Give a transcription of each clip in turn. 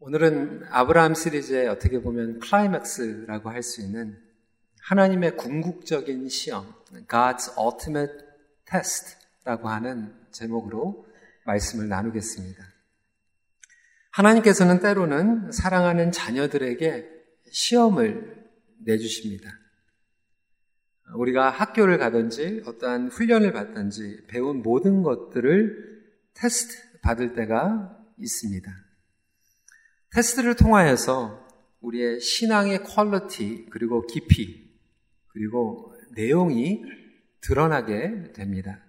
오늘은 아브라함 시리즈의 어떻게 보면 클라이맥스라고 할 수 있는 하나님의 궁극적인 시험, God's Ultimate Test라고 하는 제목으로 말씀을 나누겠습니다. 하나님께서는 때로는 사랑하는 자녀들에게 시험을 내주십니다. 우리가 학교를 가든지 어떠한 훈련을 받든지 배운 모든 것들을 테스트 받을 때가 있습니다. 테스트를 통하여서 우리의 신앙의 quality, 그리고 깊이, 그리고 내용이 드러나게 됩니다.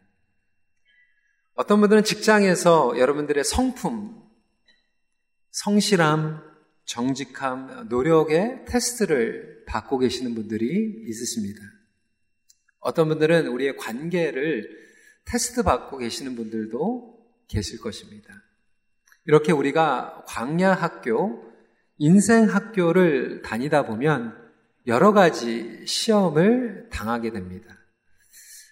어떤 분들은 직장에서 여러분들의 성품, 성실함, 정직함, 노력의 테스트를 받고 계시는 분들이 있으십니다. 어떤 분들은 우리의 관계를 테스트 받고 계시는 분들도 계실 것입니다. 이렇게 우리가 광야 학교, 인생 학교를 다니다 보면 여러 가지 시험을 당하게 됩니다.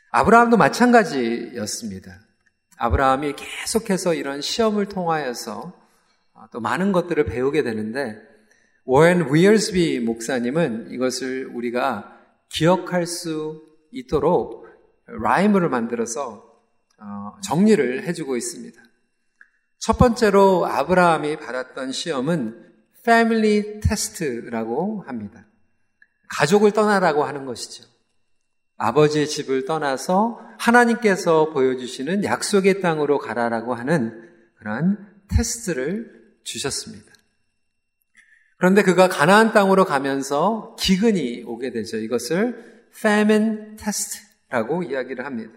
아브라함도 마찬가지였습니다. 아브라함이 계속해서 이런 시험을 통하여서 또 많은 것들을 배우게 되는데 워렌 위얼스비 목사님은 이것을 우리가 기억할 수 있도록 라임을 만들어서 어, 정리를 해주고 있습니다. 첫 번째로 아브라함이 받았던 시험은 패밀리 테스트라고 합니다. 가족을 떠나라고 하는 것이죠. 아버지의 집을 떠나서 하나님께서 보여주시는 약속의 땅으로 가라라고 하는 그런 테스트를 주셨습니다. 그런데 그가 가나안 땅으로 가면서 기근이 오게 되죠. 이것을 famine test라고 이야기를 합니다.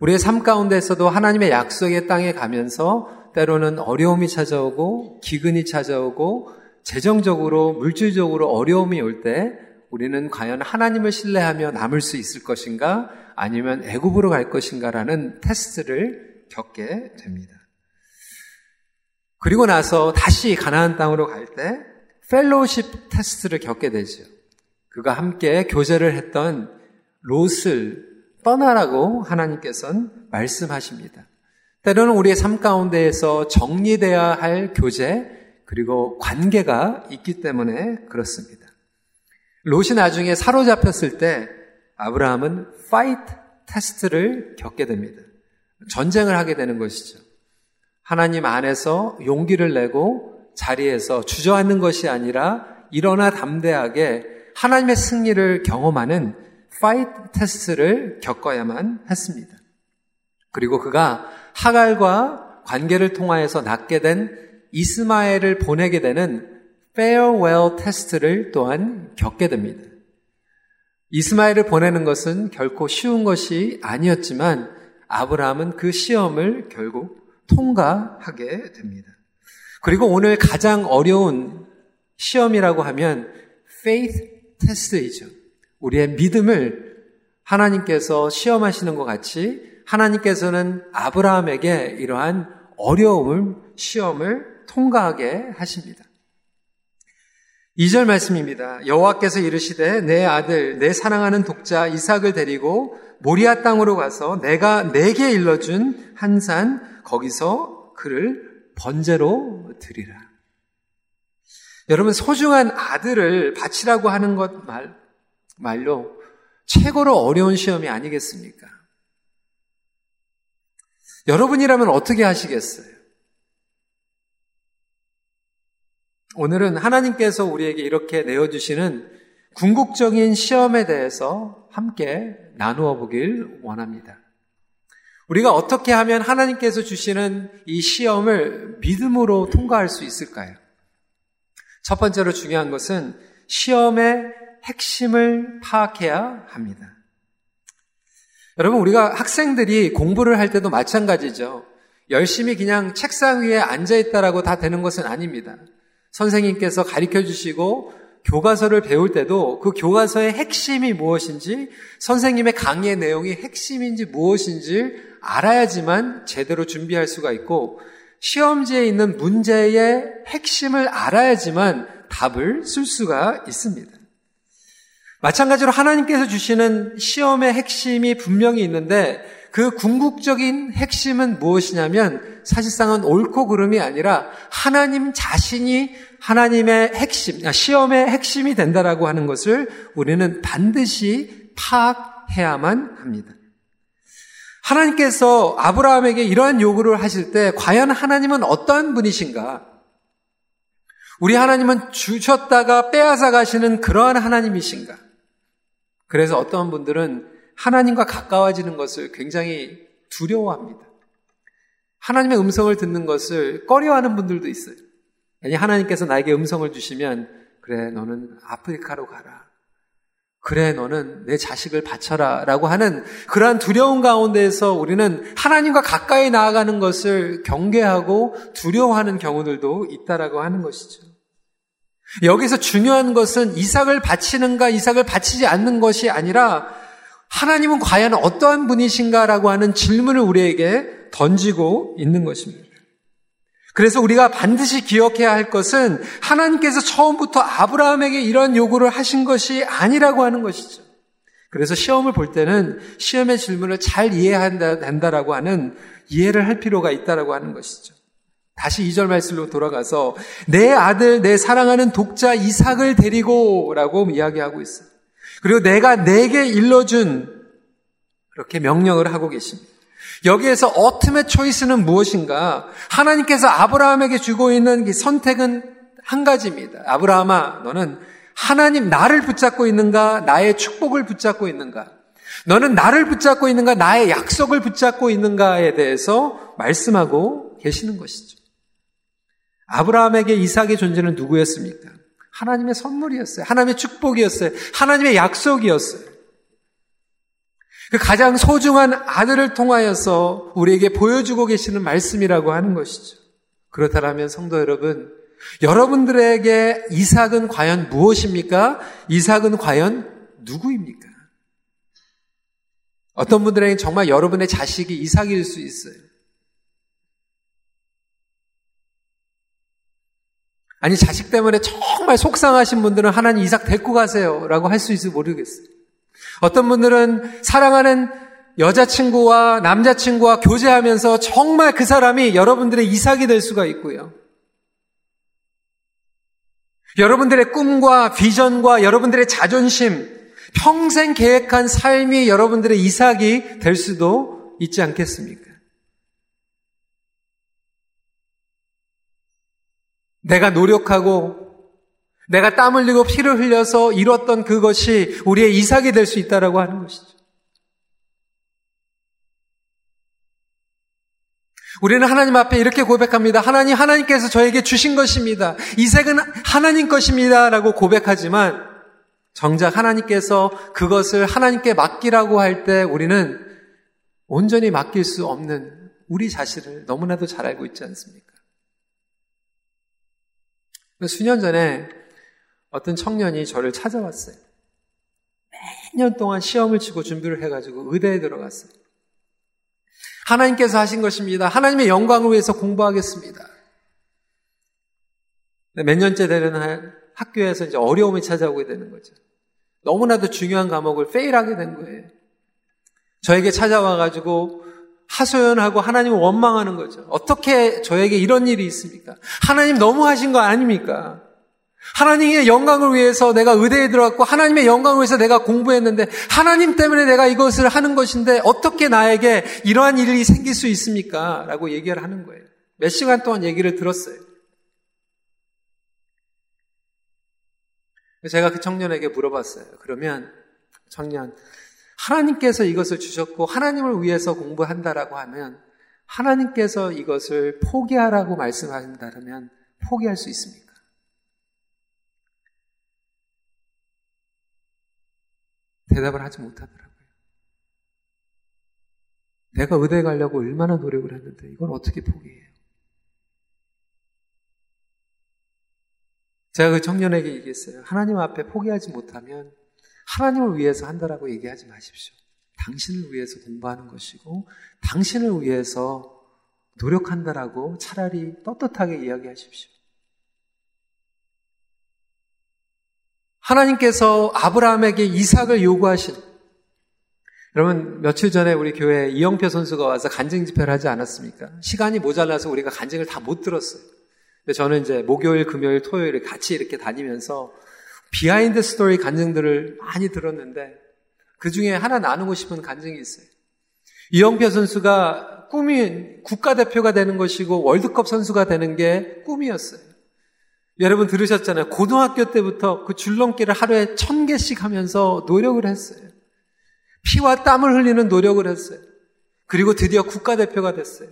우리의 삶 가운데서도 하나님의 약속의 땅에 가면서 때로는 어려움이 찾아오고 기근이 찾아오고 재정적으로 물질적으로 어려움이 올 때 우리는 과연 하나님을 신뢰하며 남을 수 있을 것인가 아니면 애굽으로 갈 것인가라는 테스트를 겪게 됩니다. 그리고 나서 다시 가나안 땅으로 갈 때 fellowship 테스트를 겪게 되죠. 그가 함께 교제를 했던 롯을 떠나라고 하나님께서는 말씀하십니다. 때로는 우리의 삶 가운데에서 정리돼야 할 교제, 그리고 관계가 있기 때문에 그렇습니다. 롯이 나중에 사로잡혔을 때 아브라함은 fight 테스트를 겪게 됩니다. 전쟁을 하게 되는 것이죠. 하나님 안에서 용기를 내고 자리에서 주저앉는 것이 아니라 일어나 담대하게 하나님의 승리를 경험하는 fight 테스트를 겪어야만 했습니다. 그리고 그가 하갈과 관계를 통하여서 낳게 된 이스마엘을 보내게 되는 farewell 테스트를 또한 겪게 됩니다. 이스마엘을 보내는 것은 결코 쉬운 것이 아니었지만 아브라함은 그 시험을 결국 통과하게 됩니다. 그리고 오늘 가장 어려운 시험이라고 하면 faith test이죠. 우리의 믿음을 하나님께서 시험하시는 것 같이 하나님께서는 아브라함에게 이러한 어려움을, 시험을 통과하게 하십니다. 2절 말씀입니다. 여호와께서 이르시되 내 아들 내 사랑하는 독자 이삭을 데리고 모리아 땅으로 가서 내가 내게 일러준 한 산 거기서 그를 번제로 드리라. 여러분 소중한 아들을 바치라고 하는 것 말, 말로 최고로 어려운 시험이 아니겠습니까? 여러분이라면 어떻게 하시겠어요? 오늘은 하나님께서 우리에게 이렇게 내어주시는 궁극적인 시험에 대해서 함께 나누어 보길 원합니다. 우리가 어떻게 하면 하나님께서 주시는 이 시험을 믿음으로 통과할 수 있을까요? 첫 번째로 중요한 것은 시험의 핵심을 파악해야 합니다. 여러분, 우리가 학생들이 공부를 할 때도 마찬가지죠. 열심히 그냥 책상 위에 앉아있다라고 다 되는 것은 아닙니다. 선생님께서 가르쳐 주시고 교과서를 배울 때도 그 교과서의 핵심이 무엇인지 선생님의 강의의 내용이 핵심인지 무엇인지 알아야지만 제대로 준비할 수가 있고 시험지에 있는 문제의 핵심을 알아야지만 답을 쓸 수가 있습니다. 마찬가지로 하나님께서 주시는 시험의 핵심이 분명히 있는데 그 궁극적인 핵심은 무엇이냐면 사실상은 옳고 그름이 아니라 하나님 자신이 하나님의 핵심, 아, 시험의 핵심이 된다라고 하는 것을 우리는 반드시 파악해야만 합니다. 하나님께서 아브라함에게 이러한 요구를 하실 때 과연 하나님은 어떠한 분이신가? 우리 하나님은 주셨다가 빼앗아 가시는 그러한 하나님이신가? 그래서 어떤 분들은 하나님과 가까워지는 것을 굉장히 두려워합니다. 하나님의 음성을 듣는 것을 꺼려하는 분들도 있어요. 아니, 하나님께서 나에게 음성을 주시면, 그래, 너는 아프리카로 가라. 그래, 너는 내 자식을 바쳐라. 라고 하는 그러한 두려운 가운데에서 우리는 하나님과 가까이 나아가는 것을 경계하고 두려워하는 경우들도 있다라고 하는 것이죠. 여기서 중요한 것은 이삭을 바치는가, 이삭을 바치지 않는 것이 아니라 하나님은 과연 어떠한 분이신가라고 하는 질문을 우리에게 던지고 있는 것입니다. 그래서 우리가 반드시 기억해야 할 것은 하나님께서 처음부터 아브라함에게 이런 요구를 하신 것이 아니라고 하는 것이죠. 그래서 시험을 볼 때는 시험의 질문을 잘 이해해야 된다라고 하는 이해를 할 필요가 있다라고 하는 것이죠. 다시 2절 말씀으로 돌아가서 내 아들, 내 사랑하는 독자 이삭을 데리고 라고 이야기하고 있어요. 그리고 내가 내게 일러준 그렇게 명령을 하고 계십니다. 여기에서 어트의 초이스는 무엇인가? 하나님께서 아브라함에게 주고 있는 선택은 한 가지입니다. 아브라함아, 너는 하나님 나를 붙잡고 있는가? 나의 축복을 붙잡고 있는가? 너는 나를 붙잡고 있는가? 나의 약속을 붙잡고 있는가에 대해서 말씀하고 계시는 것이죠. 아브라함에게 이삭의 존재는 누구였습니까? 하나님의 선물이었어요. 하나님의 축복이었어요. 하나님의 약속이었어요. 그 가장 소중한 아들을 통하여서 우리에게 보여주고 계시는 말씀이라고 하는 것이죠. 그렇다면 성도 여러분, 여러분들에게 이삭은 과연 무엇입니까? 이삭은 과연 누구입니까? 어떤 분들에게 정말 여러분의 자식이 이삭일 수 있어요. 아니, 자식 때문에 정말 속상하신 분들은 하나님 이삭 데리고 가세요. 라고 할 수 있을지 모르겠어요. 어떤 분들은 사랑하는 여자친구와 남자친구와 교제하면서 정말 그 사람이 여러분들의 이삭이 될 수가 있고요. 여러분들의 꿈과 비전과 여러분들의 자존심, 평생 계획한 삶이 여러분들의 이삭이 될 수도 있지 않겠습니까? 내가 노력하고 내가 땀 흘리고 피를 흘려서 이뤘던 그것이 우리의 이삭이 될 수 있다라고 하는 것이죠. 우리는 하나님 앞에 이렇게 고백합니다. 하나님, 하나님께서 저에게 주신 것입니다. 이삭은 하나님 것입니다. 라고 고백하지만, 정작 하나님께서 그것을 하나님께 맡기라고 할 때 우리는 온전히 맡길 수 없는 우리 자신을 너무나도 잘 알고 있지 않습니까? 수년 전에 어떤 청년이 저를 찾아왔어요. 매년 동안 시험을 치고 준비를 해가지고 의대에 들어갔어요. 하나님께서 하신 것입니다. 하나님의 영광을 위해서 공부하겠습니다. 몇 년째 되는 학교에서 이제 어려움이 찾아오게 되는 거죠. 너무나도 중요한 과목을 페일하게 된 거예요. 저에게 찾아와가지고 하소연하고 하나님을 원망하는 거죠. 어떻게 저에게 이런 일이 있습니까? 하나님 너무 하신 거 아닙니까? 하나님의 영광을 위해서 내가 의대에 들어갔고 하나님의 영광을 위해서 내가 공부했는데 하나님 때문에 내가 이것을 하는 것인데 어떻게 나에게 이러한 일이 생길 수 있습니까? 라고 얘기를 하는 거예요. 몇 시간 동안 얘기를 들었어요. 제가 그 청년에게 물어봤어요. 그러면 청년, 하나님께서 이것을 주셨고 하나님을 위해서 공부한다라고 하면 하나님께서 이것을 포기하라고 말씀하신다면 포기할 수 있습니까? 대답을 하지 못하더라고요. 내가 의대 가려고 얼마나 노력을 했는데 이걸 어떻게 포기해요? 제가 그 청년에게 얘기했어요. 하나님 앞에 포기하지 못하면 하나님을 위해서 한다라고 얘기하지 마십시오. 당신을 위해서 공부하는 것이고 당신을 위해서 노력한다라고 차라리 떳떳하게 이야기하십시오. 하나님께서 아브라함에게 이삭을 요구하신 여러분, 며칠 전에 우리 교회에 이영표 선수가 와서 간증 집회를 하지 않았습니까? 시간이 모자라서 우리가 간증을 다 못 들었어요. 근데 저는 이제 목요일, 금요일, 토요일 같이 이렇게 다니면서 behind story 간증들을 많이 들었는데 그 중에 하나 나누고 싶은 간증이 있어요. 이영표 선수가 꿈이 국가대표가 되는 것이고 월드컵 선수가 되는 게 꿈이었어요. 여러분 들으셨잖아요. 고등학교 때부터 그 줄넘기를 하루에 천 개씩 하면서 노력을 했어요. 피와 땀을 흘리는 노력을 했어요. 그리고 드디어 국가대표가 됐어요.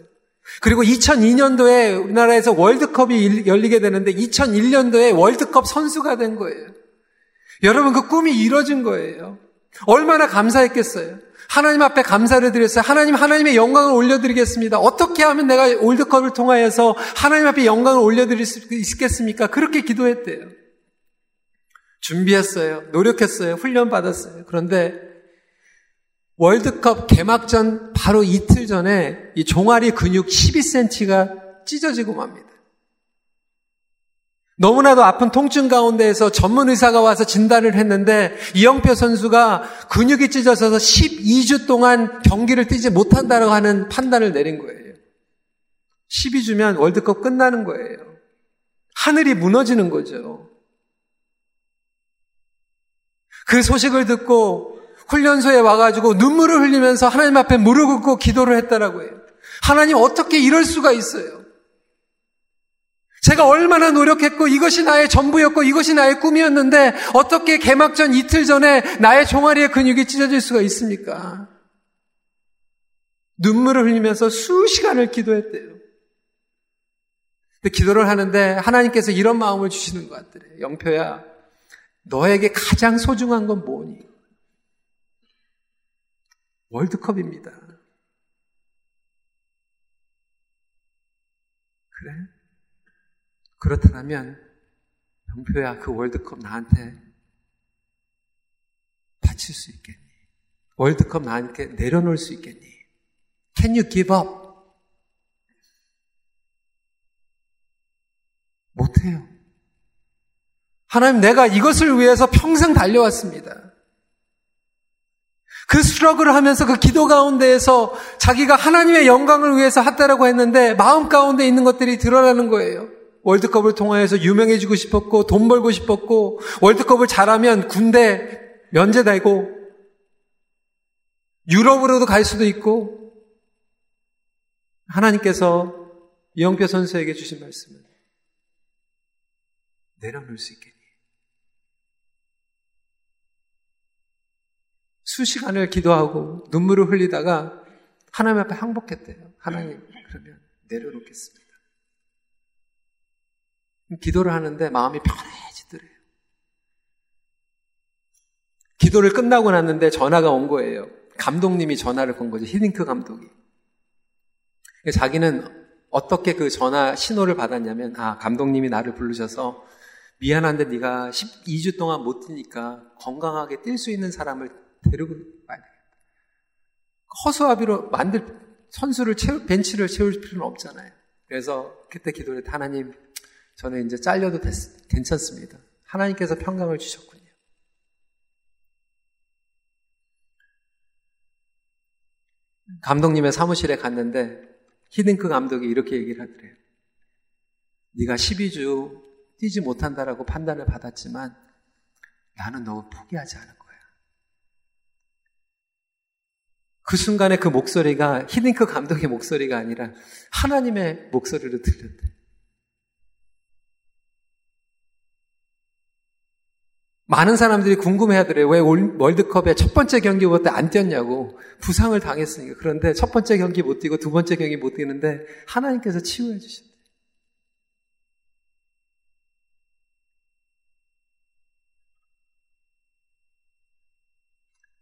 그리고 2002년도에 우리나라에서 월드컵이 열리게 되는데 2001년도에 월드컵 선수가 된 거예요. 여러분 그 꿈이 이뤄진 거예요. 얼마나 감사했겠어요. 하나님 앞에 감사를 드렸어요. 하나님, 하나님의 영광을 올려드리겠습니다. 어떻게 하면 내가 월드컵을 통하여서 하나님 앞에 영광을 올려드릴 수 있겠습니까? 그렇게 기도했대요. 준비했어요. 노력했어요. 훈련받았어요. 그런데 월드컵 개막전 바로 이틀 전에 이 종아리 근육 12cm가 찢어지고 맙니다. 너무나도 아픈 통증 가운데에서 전문 의사가 와서 진단을 했는데 이영표 선수가 근육이 찢어져서 12주 동안 경기를 뛰지 못한다고 하는 판단을 내린 거예요. 12주면 월드컵 끝나는 거예요. 하늘이 무너지는 거죠. 그 소식을 듣고 훈련소에 와가지고 눈물을 흘리면서 하나님 앞에 무릎 꿇고 기도를 했다라고 해요. 하나님 어떻게 이럴 수가 있어요? 제가 얼마나 노력했고 이것이 나의 전부였고 이것이 나의 꿈이었는데 어떻게 개막전 이틀 전에 나의 종아리의 근육이 찢어질 수가 있습니까? 눈물을 흘리면서 수시간을 기도했대요. 기도를 하는데 하나님께서 이런 마음을 주시는 것 같더래요. 영표야, 너에게 가장 소중한 건 뭐니? 월드컵입니다. 그래? 그렇다면 병표야 그 월드컵 나한테 바칠 수 있겠니? 월드컵 나한테 내려놓을 수 있겠니? Can you give up? 못해요. 하나님 내가 이것을 위해서 평생 달려왔습니다. 그 스트러글을 하면서 그 기도 가운데에서 자기가 하나님의 영광을 위해서 했다라고 했는데 마음 가운데 있는 것들이 드러나는 거예요. 월드컵을 통하여서 유명해지고 싶었고 돈 벌고 싶었고 월드컵을 잘하면 군대 면제되고 유럽으로도 갈 수도 있고 하나님께서 이영표 선수에게 주신 말씀은 내려놓을 수 있겠니? 수시간을 기도하고 눈물을 흘리다가 하나님 앞에 항복했대요. 하나님, 그러면 내려놓겠습니다. 기도를 하는데 마음이 편해지더래요. 기도를 끝나고 났는데 전화가 온 거예요. 감독님이 전화를 건 거죠. 히딩크 감독이. 자기는 어떻게 그 전화 신호를 받았냐면, 아, 감독님이 나를 부르셔서 미안한데 네가 12주 동안 못 뛰니까 건강하게 뛸 수 있는 사람을 데리고 와야 되겠다. 허수아비로 만들 선수를 채울, 벤치를 채울 필요는 없잖아요. 그래서 그때 기도를 하나님, 저는 이제 잘려도 됐, 괜찮습니다. 하나님께서 평강을 주셨군요. 감독님의 사무실에 갔는데 히딩크 감독이 이렇게 얘기를 하더래요. 네가 12주 뛰지 못한다라고 판단을 받았지만 나는 너 포기하지 않을 거야. 그 순간에 그 목소리가 히딩크 감독의 목소리가 아니라 하나님의 목소리로 들렸대. 많은 사람들이 궁금해하더래요. 왜 월드컵에 첫 번째 경기부터 안 뛰었냐고. 부상을 당했으니까. 그런데 첫 번째 경기 못 뛰고 두 번째 경기 못 뛰는데 하나님께서 치유해 주신대.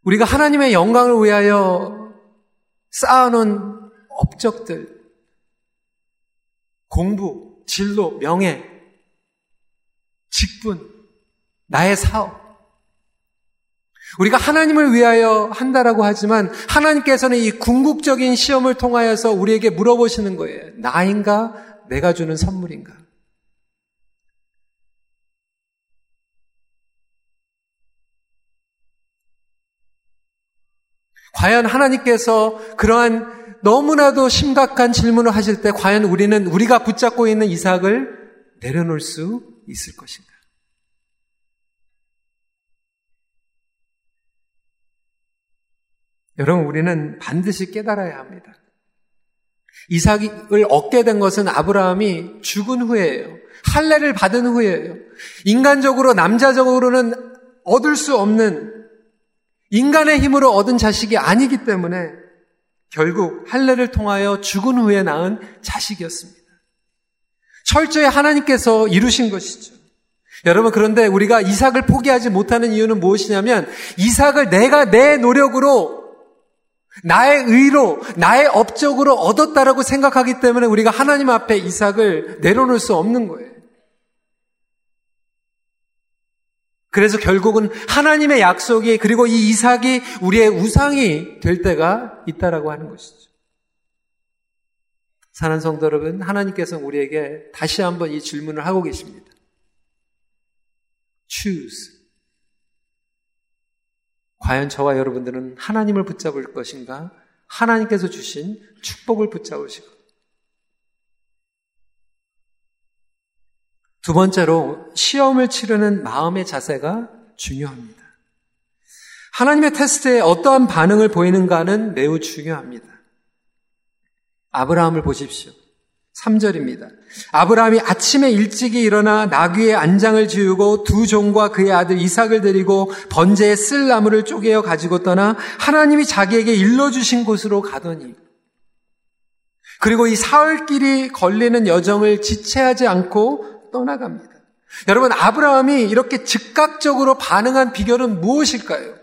우리가 하나님의 영광을 위하여 쌓아놓은 업적들, 공부, 진로, 명예, 직분, 나의 사업. 우리가 하나님을 위하여 한다라고 하지만 하나님께서는 이 궁극적인 시험을 통하여서 우리에게 물어보시는 거예요. 나인가? 내가 주는 선물인가? 과연 하나님께서 그러한 너무나도 심각한 질문을 하실 때 과연 우리는 우리가 붙잡고 있는 이삭을 내려놓을 수 있을 것인가? 여러분, 우리는 반드시 깨달아야 합니다. 이삭을 얻게 된 것은 아브라함이 죽은 후에예요. 할례를 받은 후에예요. 인간적으로, 남자적으로는 얻을 수 없는 인간의 힘으로 얻은 자식이 아니기 때문에 결국 할례를 통하여 죽은 후에 낳은 자식이었습니다. 철저히 하나님께서 이루신 것이죠. 여러분 그런데 우리가 이삭을 포기하지 못하는 이유는 무엇이냐면 이삭을 내가 내 노력으로 나의 의로 나의 업적으로 얻었다라고 생각하기 때문에 우리가 하나님 앞에 이삭을 내려놓을 수 없는 거예요. 그래서 결국은 하나님의 약속이 그리고 이 이삭이 우리의 우상이 될 때가 있다라고 하는 것이죠. 사는 성도 여러분, 하나님께서 우리에게 다시 한번 이 질문을 하고 계십니다. choose. 과연 저와 여러분들은 하나님을 붙잡을 것인가? 하나님께서 주신 축복을 붙잡으시고. 두 번째로 시험을 치르는 마음의 자세가 중요합니다. 하나님의 테스트에 어떠한 반응을 보이는가는 매우 중요합니다. 아브라함을 보십시오. 3절입니다. 아브라함이 아침에 일찍이 일어나 나귀의 안장을 지우고 두 종과 그의 아들 이삭을 데리고 번제에 쓸 나무를 쪼개어 가지고 떠나 하나님이 자기에게 일러주신 곳으로 가더니 그리고 이 사흘길이 걸리는 여정을 지체하지 않고 떠나갑니다. 여러분, 아브라함이 이렇게 즉각적으로 반응한 비결은 무엇일까요?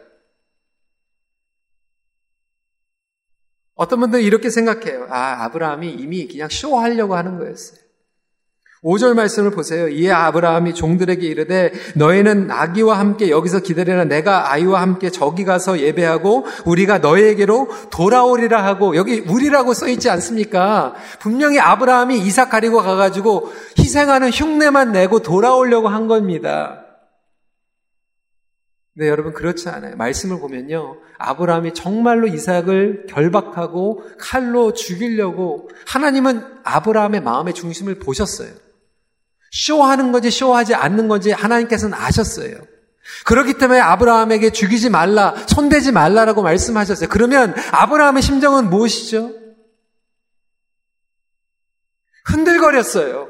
어떤 분들은 이렇게 생각해요. 아, 아브라함이 이미 그냥 쇼하려고 하는 거였어요. 5절 말씀을 보세요. 이에 아브라함이 종들에게 이르되 너희는 아기와 함께 여기서 기다리라 내가 아이와 함께 저기 가서 예배하고 우리가 너희에게로 돌아오리라 하고 여기 우리라고 써 있지 않습니까? 분명히 아브라함이 이삭 가리고 가가지고 희생하는 흉내만 내고 돌아오려고 한 겁니다. 네, 여러분 그렇지 않아요. 말씀을 보면요. 아브라함이 정말로 이삭을 결박하고 칼로 죽이려고 하나님은 아브라함의 마음의 중심을 보셨어요. 쇼하는 건지 쇼하지 않는 건지 하나님께서는 아셨어요. 그렇기 때문에 아브라함에게 죽이지 말라, 손대지 말라라고 말씀하셨어요. 그러면 아브라함의 심정은 무엇이죠? 흔들거렸어요.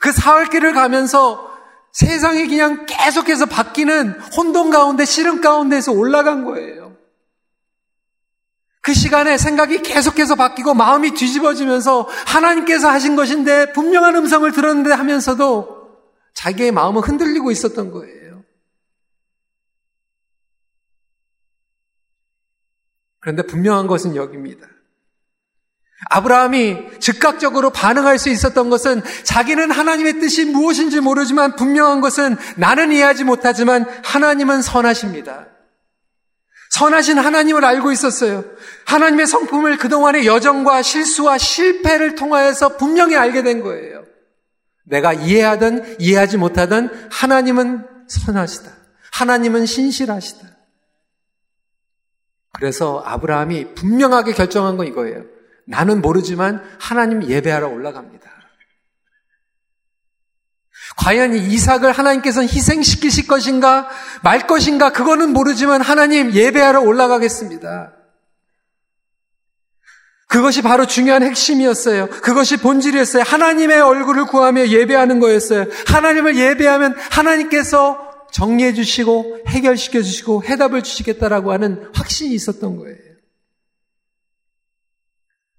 그 사흘길을 가면서 세상이 그냥 계속해서 바뀌는 혼돈 가운데 시름 가운데에서 올라간 거예요. 그 시간에 생각이 계속해서 바뀌고 마음이 뒤집어지면서 하나님께서 하신 것인데 분명한 음성을 들었는데 하면서도 자기의 마음은 흔들리고 있었던 거예요. 그런데 분명한 것은 여기입니다. 아브라함이 즉각적으로 반응할 수 있었던 것은 자기는 하나님의 뜻이 무엇인지 모르지만 분명한 것은 나는 이해하지 못하지만 하나님은 선하십니다. 선하신 하나님을 알고 있었어요. 하나님의 성품을 그동안의 여정과 실수와 실패를 통하여서 분명히 알게 된 거예요. 내가 이해하든 이해하지 못하든 하나님은 선하시다. 하나님은 신실하시다. 그래서 아브라함이 분명하게 결정한 건 이거예요. 나는 모르지만 하나님 예배하러 올라갑니다. 과연 이 이삭을 하나님께서는 희생시키실 것인가 말 것인가 그거는 모르지만 하나님 예배하러 올라가겠습니다. 그것이 바로 중요한 핵심이었어요. 그것이 본질이었어요. 하나님의 얼굴을 구하며 예배하는 거였어요. 하나님을 예배하면 하나님께서 정리해 주시고 해결시켜 주시고 해답을 주시겠다라고 하는 확신이 있었던 거예요.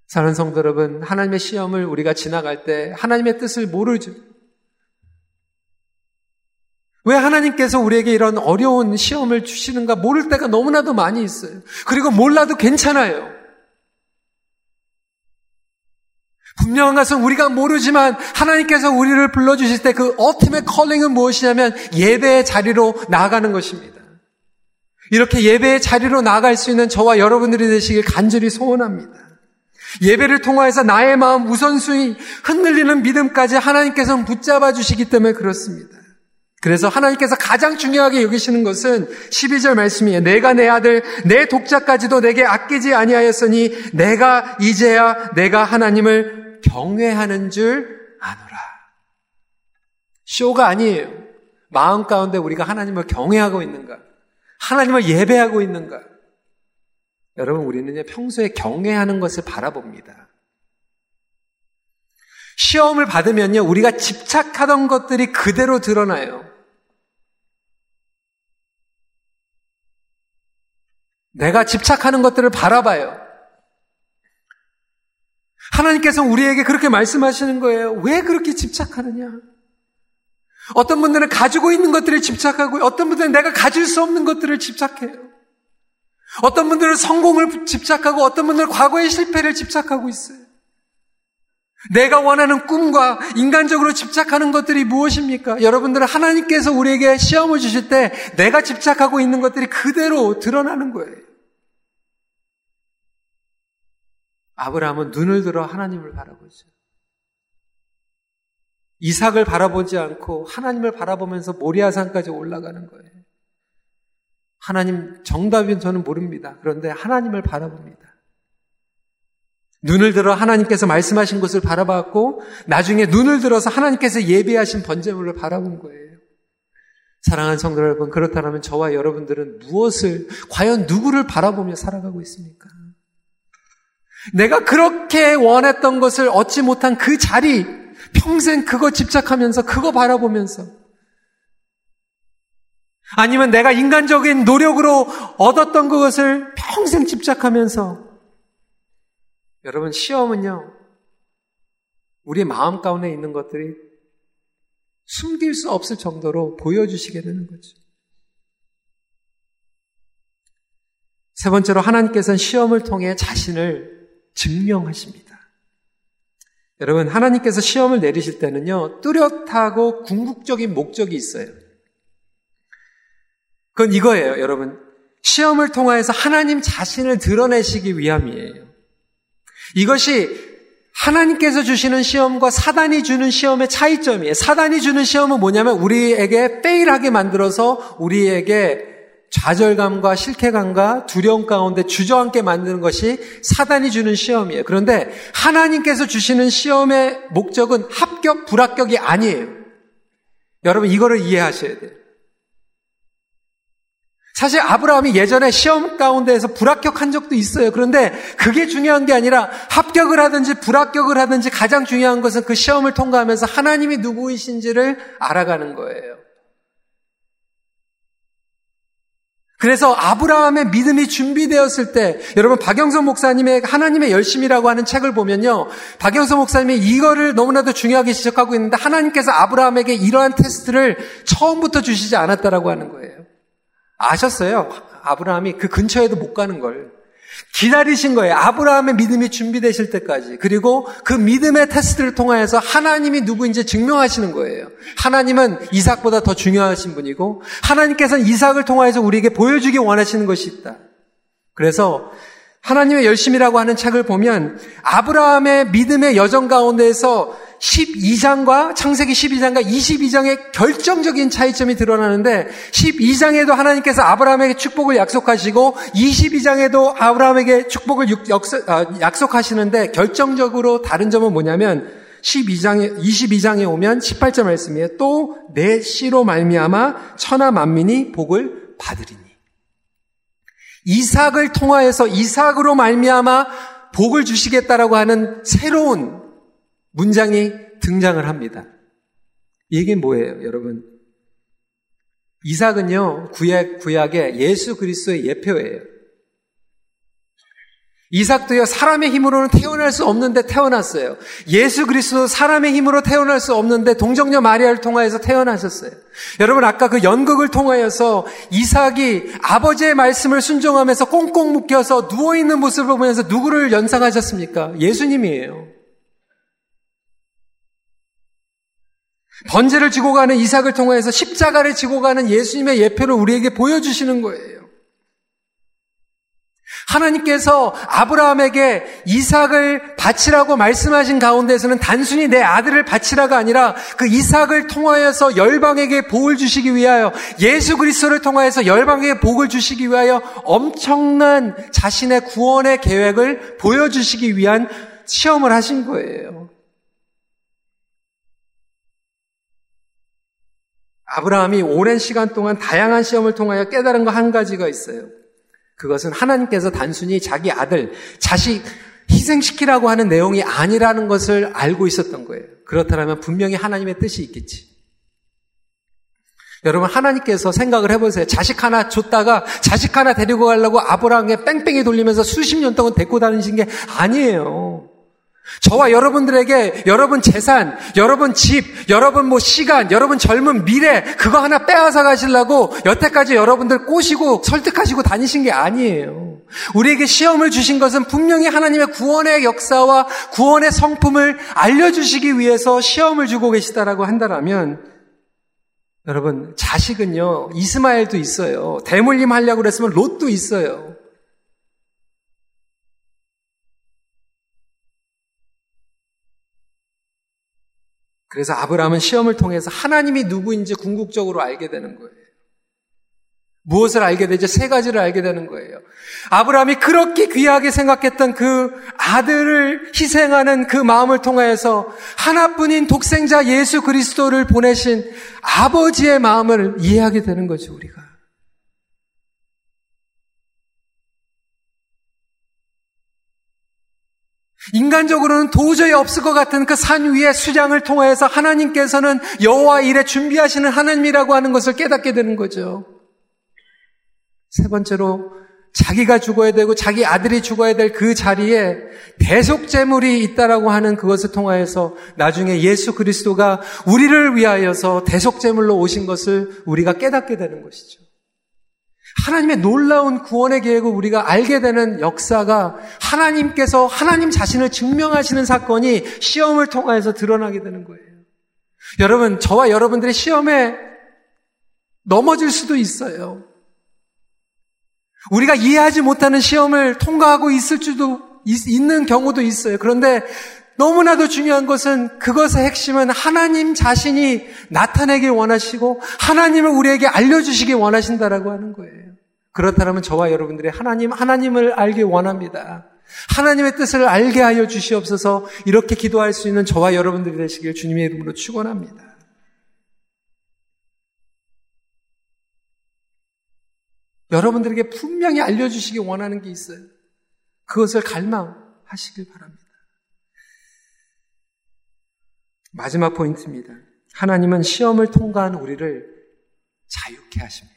사는 성도 여러분, 하나님의 시험을 우리가 지나갈 때 하나님의 뜻을 모르죠. 왜 하나님께서 우리에게 이런 어려운 시험을 주시는가 모를 때가 너무나도 많이 있어요. 그리고 몰라도 괜찮아요. 분명한 것은 우리가 모르지만 하나님께서 우리를 불러주실 때 그 어팀의 컬링은 무엇이냐면 예배의 자리로 나아가는 것입니다. 이렇게 예배의 자리로 나아갈 수 있는 저와 여러분들이 되시길 간절히 소원합니다. 예배를 통하여서 나의 마음 우선순위 흔들리는 믿음까지 하나님께서는 붙잡아 주시기 때문에 그렇습니다. 그래서 하나님께서 가장 중요하게 여기시는 것은 12절 말씀이에요. 내가 내 아들, 내 독자까지도 내게 아끼지 아니하였으니 내가 이제야 내가 하나님을 경외하는 줄 아노라. 쇼가 아니에요. 마음 가운데 우리가 하나님을 경외하고 있는가? 하나님을 예배하고 있는가? 여러분, 우리는 평소에 경외하는 것을 바라봅니다. 시험을 받으면요, 우리가 집착하던 것들이 그대로 드러나요. 내가 집착하는 것들을 바라봐요. 하나님께서 우리에게 그렇게 말씀하시는 거예요. 왜 그렇게 집착하느냐? 어떤 분들은 가지고 있는 것들을 집착하고, 어떤 분들은 내가 가질 수 없는 것들을 집착해요. 어떤 분들은 성공을 집착하고, 어떤 분들은 과거의 실패를 집착하고 있어요. 내가 원하는 꿈과 인간적으로 집착하는 것들이 무엇입니까? 여러분들은 하나님께서 우리에게 시험을 주실 때 내가 집착하고 있는 것들이 그대로 드러나는 거예요. 아브라함은 눈을 들어 하나님을 바라보죠. 이삭을 바라보지 않고 하나님을 바라보면서 모리아산까지 올라가는 거예요. 하나님 정답은 저는 모릅니다. 그런데 하나님을 바라봅니다. 눈을 들어 하나님께서 말씀하신 것을 바라봤고 나중에 눈을 들어서 하나님께서 예비하신 번제물을 바라본 거예요. 사랑하는 성도 여러분, 그렇다면 저와 여러분들은 무엇을 과연 누구를 바라보며 살아가고 있습니까? 내가 그렇게 원했던 것을 얻지 못한 그 자리, 평생 그거 집착하면서 그거 바라보면서 아니면 내가 인간적인 노력으로 얻었던 그것을 평생 집착하면서 여러분, 시험은요, 우리 마음 가운데 있는 것들이 숨길 수 없을 정도로 보여주시게 되는 거죠. 세 번째로 하나님께서는 시험을 통해 자신을 증명하십니다. 여러분, 하나님께서 시험을 내리실 때는요, 뚜렷하고 궁극적인 목적이 있어요. 그건 이거예요, 여러분. 시험을 통하여서 하나님 자신을 드러내시기 위함이에요. 이것이 하나님께서 주시는 시험과 사단이 주는 시험의 차이점이에요. 사단이 주는 시험은 뭐냐면 우리에게 페일하게 만들어서 우리에게 좌절감과 실패감과 두려움 가운데 주저앉게 만드는 것이 사단이 주는 시험이에요. 그런데 하나님께서 주시는 시험의 목적은 합격, 불합격이 아니에요. 여러분 이거를 이해하셔야 돼요. 사실 아브라함이 예전에 시험 가운데에서 불합격한 적도 있어요. 그런데 그게 중요한 게 아니라 합격을 하든지 불합격을 하든지 가장 중요한 것은 그 시험을 통과하면서 하나님이 누구이신지를 알아가는 거예요. 그래서 아브라함의 믿음이 준비되었을 때 여러분 박영선 목사님의 하나님의 열심이라고 하는 책을 보면요. 박영선 목사님이 이거를 너무나도 중요하게 지적하고 있는데 하나님께서 아브라함에게 이러한 테스트를 처음부터 주시지 않았다라고 하는 거예요. 아셨어요? 아브라함이 그 근처에도 못 가는 걸. 기다리신 거예요. 아브라함의 믿음이 준비되실 때까지. 그리고 그 믿음의 테스트를 통하여서 하나님이 누구인지 증명하시는 거예요. 하나님은 이삭보다 더 중요하신 분이고, 하나님께서는 이삭을 통하여서 우리에게 보여주기 원하시는 것이 있다. 그래서 하나님의 열심이라고 하는 책을 보면 아브라함의 믿음의 여정 가운데에서 12장과 창세기 12장과 22장의 결정적인 차이점이 드러나는데 12장에도 하나님께서 아브라함에게 축복을 약속하시고 22장에도 아브라함에게 축복을 아, 약속하시는데 결정적으로 다른 점은 뭐냐면 12장에 22장에 오면 18절 말씀이에요. 또 내 씨로 말미암아 천하 만민이 복을 받으리니. 이삭을 통하여서 이삭으로 말미암아 복을 주시겠다라고 하는 새로운 문장이 등장을 합니다. 이 얘기는 뭐예요, 여러분? 이삭은요, 구약, 구약의 예수 그리스도의 예표예요. 이삭도요, 사람의 힘으로는 태어날 수 없는데 태어났어요. 예수 그리스도 사람의 힘으로 태어날 수 없는데 동정녀 마리아를 통하여서 태어나셨어요. 여러분, 아까 그 연극을 통하여서 이삭이 아버지의 말씀을 순종하면서 꽁꽁 묶여서 누워 있는 모습을 보면서 누구를 연상하셨습니까? 예수님이에요. 번제를 지고 가는 이삭을 통해서 십자가를 지고 가는 예수님의 예표를 우리에게 보여주시는 거예요. 하나님께서 아브라함에게 이삭을 바치라고 말씀하신 가운데서는 단순히 내 아들을 바치라가 아니라 그 이삭을 통하여서 열방에게 복을 주시기 위하여 예수 그리스도를 통하여서 열방에게 복을 주시기 위하여 엄청난 자신의 구원의 계획을 보여주시기 위한 시험을 하신 거예요. 아브라함이 오랜 시간 동안 다양한 시험을 통하여 깨달은 거 한 가지가 있어요. 그것은 하나님께서 단순히 자기 아들, 자식 희생시키라고 하는 내용이 아니라는 것을 알고 있었던 거예요. 그렇다면 분명히 하나님의 뜻이 있겠지. 여러분 하나님께서 생각을 해보세요. 자식 하나 줬다가 자식 하나 데리고 가려고 아브라함에 뺑뺑이 돌리면서 수십 년 동안 데리고 다니신 게 아니에요. 저와 여러분들에게 여러분 재산, 여러분 집, 여러분 뭐 시간, 여러분 젊은 미래 그거 하나 빼앗아 가시려고 여태까지 여러분들 꼬시고 설득하시고 다니신 게 아니에요. 우리에게 시험을 주신 것은 분명히 하나님의 구원의 역사와 구원의 성품을 알려주시기 위해서 시험을 주고 계시다라고 한다면 여러분 자식은요 이스마엘도 있어요. 대물림 하려고 그랬으면 롯도 있어요. 그래서 아브라함은 시험을 통해서 하나님이 누구인지 궁극적으로 알게 되는 거예요. 무엇을 알게 되죠? 세 가지를 알게 되는 거예요. 아브라함이 그렇게 귀하게 생각했던 그 아들을 희생하는 그 마음을 통하여서 하나뿐인 독생자 예수 그리스도를 보내신 아버지의 마음을 이해하게 되는 거죠, 우리가. 인간적으로는 도저히 없을 것 같은 그 산 위의 수장을 통하여서 하나님께서는 여호와 일에 준비하시는 하나님이라고 하는 것을 깨닫게 되는 거죠. 세 번째로 자기가 죽어야 되고 자기 아들이 죽어야 될 그 자리에 대속 제물이 있다라고 하는 그것을 통하여서 나중에 예수 그리스도가 우리를 위하여서 대속 제물로 오신 것을 우리가 깨닫게 되는 것이죠. 하나님의 놀라운 구원의 계획을 우리가 알게 되는 역사가 하나님께서 하나님 자신을 증명하시는 사건이 시험을 통하여서 드러나게 되는 거예요. 여러분, 저와 여러분들의 시험에 넘어질 수도 있어요. 우리가 이해하지 못하는 시험을 통과하고 있을 수도 있는 경우도 있어요. 그런데 너무나도 중요한 것은 그것의 핵심은 하나님 자신이 나타내길 원하시고 하나님을 우리에게 알려주시길 원하신다라고 하는 거예요. 그렇다면 저와 여러분들이 하나님, 하나님을 알길 원합니다. 하나님의 뜻을 알게 하여 주시옵소서 이렇게 기도할 수 있는 저와 여러분들이 되시길 주님의 이름으로 축원합니다. 여러분들에게 분명히 알려주시기 원하는 게 있어요. 그것을 갈망하시길 바랍니다. 마지막 포인트입니다. 하나님은 시험을 통과한 우리를 자유케 하십니다.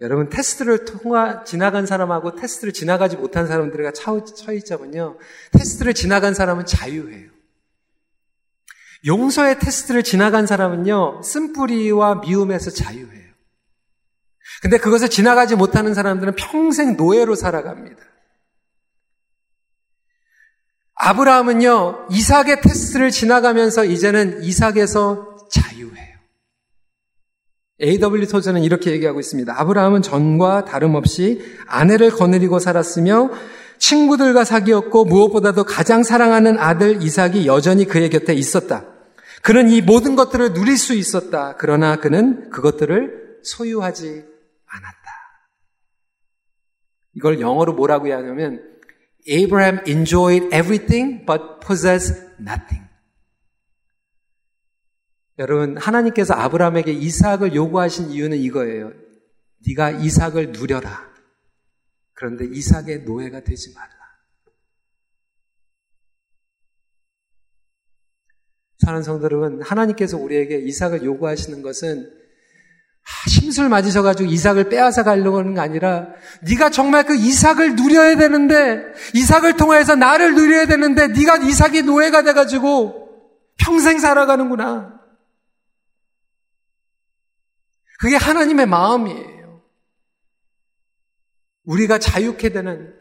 여러분 테스트를 통과 지나간 사람하고 테스트를 지나가지 못한 사람들과 차이점은요. 테스트를 지나간 사람은 자유해요. 용서의 테스트를 지나간 사람은요. 쓴뿌리와 미움에서 자유해요. 근데 그것을 지나가지 못하는 사람들은 평생 노예로 살아갑니다. 아브라함은요, 이삭의 테스트를 지나가면서 이제는 이삭에서 자유해요. A.W. 토저는 이렇게 얘기하고 있습니다. 아브라함은 전과 다름없이 아내를 거느리고 살았으며 친구들과 사귀었고 무엇보다도 가장 사랑하는 아들 이삭이 여전히 그의 곁에 있었다. 그는 이 모든 것들을 누릴 수 있었다. 그러나 그는 그것들을 소유하지 않았다. 이걸 영어로 뭐라고 하냐면 Abraham enjoyed everything but possessed nothing. 여러분, 하나님께서 아브라함에게 이삭을 요구하신 이유는 이거예요. 네가 이삭을 누려라. 그런데 이삭의 노예가 되지 말라. 사는 성도 여러분, 하나님께서 우리에게 이삭을 요구하시는 것은 심술 맞으셔 가지고 이삭을 빼앗아 가려고 하는 게 아니라 네가 정말 그 이삭을 누려야 되는데 이삭을 통해서 나를 누려야 되는데 네가 이삭이 노예가 돼 가지고 평생 살아가는구나. 그게 하나님의 마음이에요. 우리가 자유케 되는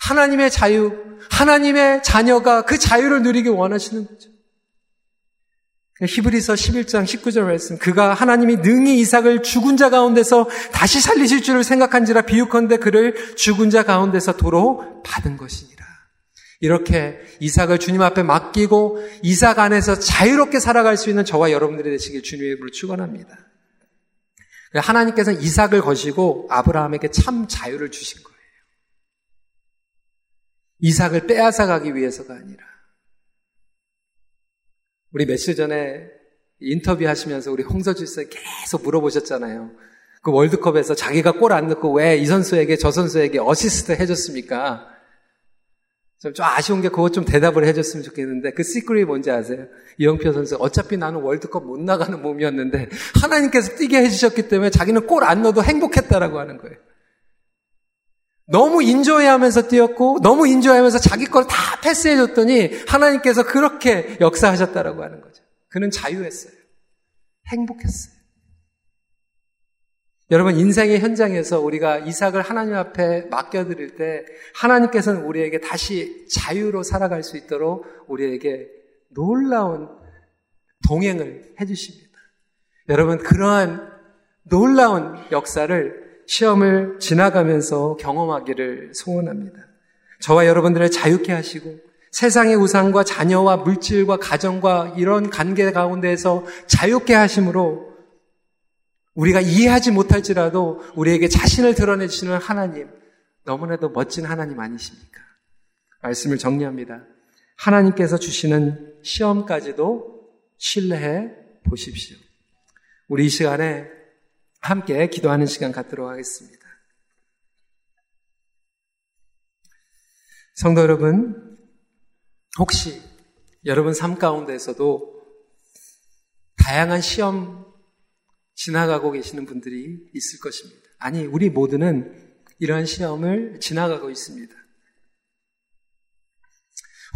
하나님의 자유, 하나님의 자녀가 그 자유를 누리기 원하시는 거죠. 히브리서 11장 19절 말씀 그가 하나님이 능히 이삭을 죽은 자 가운데서 다시 살리실 줄을 생각한지라 비유컨대 그를 죽은 자 가운데서 도로 받은 것이니라. 이렇게 이삭을 주님 앞에 맡기고 이삭 안에서 자유롭게 살아갈 수 있는 저와 여러분들이 되시길 주님의 이름으로 축원합니다. 하나님께서는 이삭을 거시고 아브라함에게 참 자유를 주신 거예요. 이삭을 빼앗아 가기 위해서가 아니라 우리 며칠 전에 인터뷰 하시면서 우리 홍서주 씨 계속 물어보셨잖아요. 그 월드컵에서 자기가 골 안 넣고 왜 이 선수에게 저 선수에게 어시스트 해줬습니까? 좀, 좀 아쉬운 게 그것 좀 대답을 해줬으면 좋겠는데 그 secret이 뭔지 아세요? 이영표 선수 어차피 나는 월드컵 못 나가는 몸이었는데 하나님께서 뛰게 해주셨기 때문에 자기는 골 안 넣어도 행복했다라고 하는 거예요. 너무 enjoy하면서 뛰었고 너무 enjoy하면서 자기 걸 다 패스해줬더니 하나님께서 그렇게 역사하셨다라고 하는 거죠. 그는 자유했어요. 행복했어요. 여러분 인생의 현장에서 우리가 이삭을 하나님 앞에 맡겨드릴 때 하나님께서는 우리에게 다시 자유로 살아갈 수 있도록 우리에게 놀라운 동행을 해주십니다. 여러분 그러한 놀라운 역사를 시험을 지나가면서 경험하기를 소원합니다. 저와 여러분들을 자유케 하시고 세상의 우상과 자녀와 물질과 가정과 이런 관계 가운데에서 자유케 하심으로 우리가 이해하지 못할지라도 우리에게 자신을 드러내 주시는 하나님, 너무나도 멋진 하나님 아니십니까? 말씀을 정리합니다. 하나님께서 주시는 시험까지도 신뢰해 보십시오. 우리 이 시간에 함께 기도하는 시간 갖도록 하겠습니다. 성도 여러분, 혹시 여러분 삶 가운데서도 다양한 시험 지나가고 계시는 분들이 있을 것입니다. 아니, 우리 모두는 이러한 시험을 지나가고 있습니다.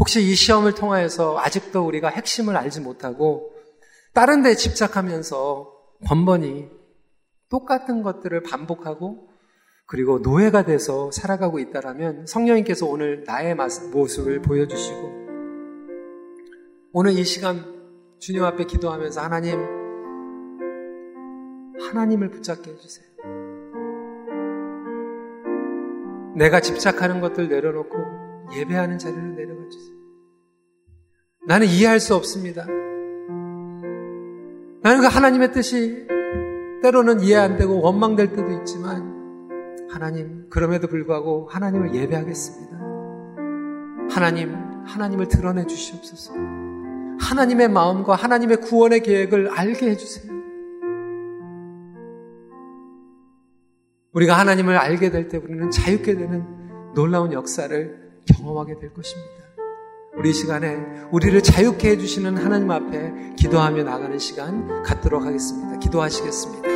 혹시 이 시험을 통하여서 아직도 우리가 핵심을 알지 못하고 다른 데 집착하면서 번번이 똑같은 것들을 반복하고 그리고 노예가 돼서 살아가고 있다라면 성령님께서 오늘 나의 모습을 보여주시고 오늘 이 시간 주님 앞에 기도하면서 하나님 하나님을 붙잡게 해주세요. 내가 집착하는 것들 내려놓고 예배하는 자리를 내려가 주세요. 나는 이해할 수 없습니다. 나는 그 하나님의 뜻이 때로는 이해 안 되고 원망될 때도 있지만 하나님 그럼에도 불구하고 하나님을 예배하겠습니다. 하나님 하나님을 드러내 주시옵소서. 하나님의 마음과 하나님의 구원의 계획을 알게 해주세요. 우리가 하나님을 알게 될 때 우리는 자유케 되는 놀라운 역사를 경험하게 될 것입니다. 우리 시간에 우리를 자유케 해주시는 하나님 앞에 기도하며 나가는 시간 갖도록 하겠습니다. 기도하시겠습니다.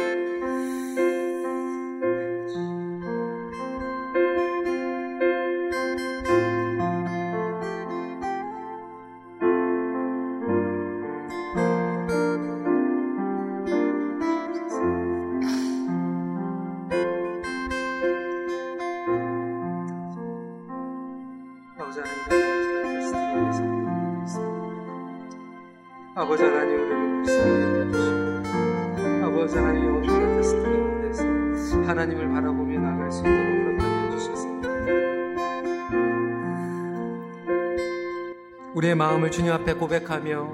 마음을 주님 앞에 고백하며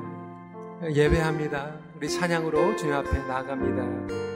예배합니다. 우리 찬양으로 주님 앞에 나갑니다.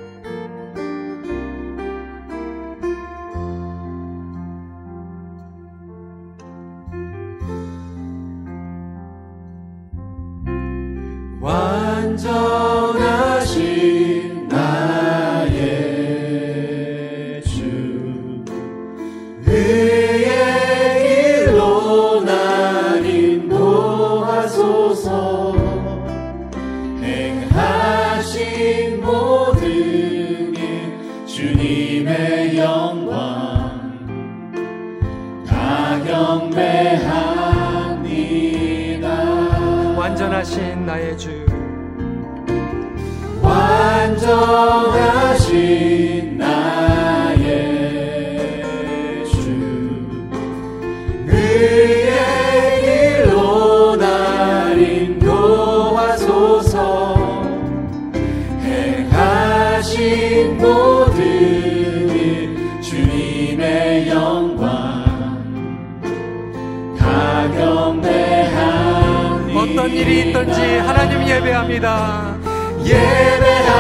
어떤 일이 있든지 하나님 예배합니다. 예배합니다.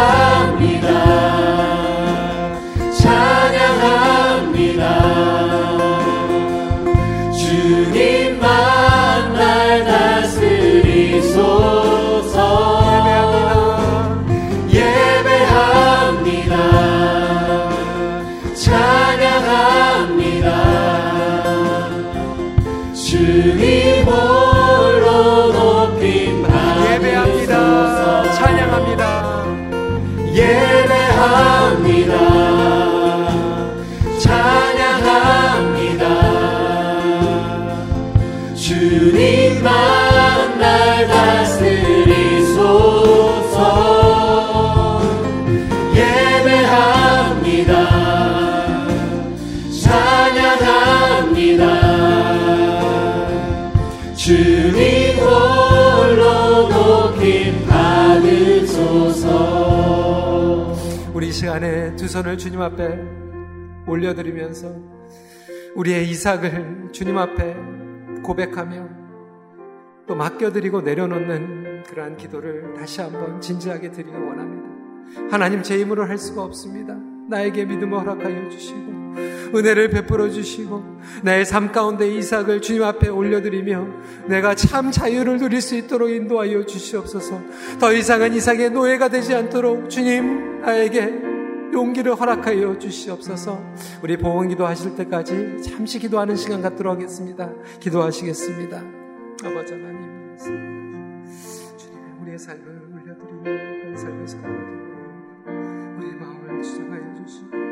우리 이 시간에 두 손을 주님 앞에 올려드리면서 우리의 이삭을 주님 앞에 고백하며 또 맡겨드리고 내려놓는 그러한 기도를 다시 한번 진지하게 드리기 원합니다. 하나님 제 힘으로 할 수가 없습니다. 나에게 믿음을 허락하여 주시고 은혜를 베풀어 주시고 나의 삶 가운데 이삭을 주님 앞에 올려드리며 내가 참 자유를 누릴 수 있도록 인도하여 주시옵소서. 더 이상은 이삭의 노예가 되지 않도록 주님 나에게 용기를 허락하여 주시옵소서. 우리 보원 기도하실 때까지 잠시 기도하는 시간 갖도록 하겠습니다. 기도하시겠습니다. 아버지 하나님 주님 우리의 삶을 올려드리며 삶을 살아가고 우리의 마음을 주장하여 주시고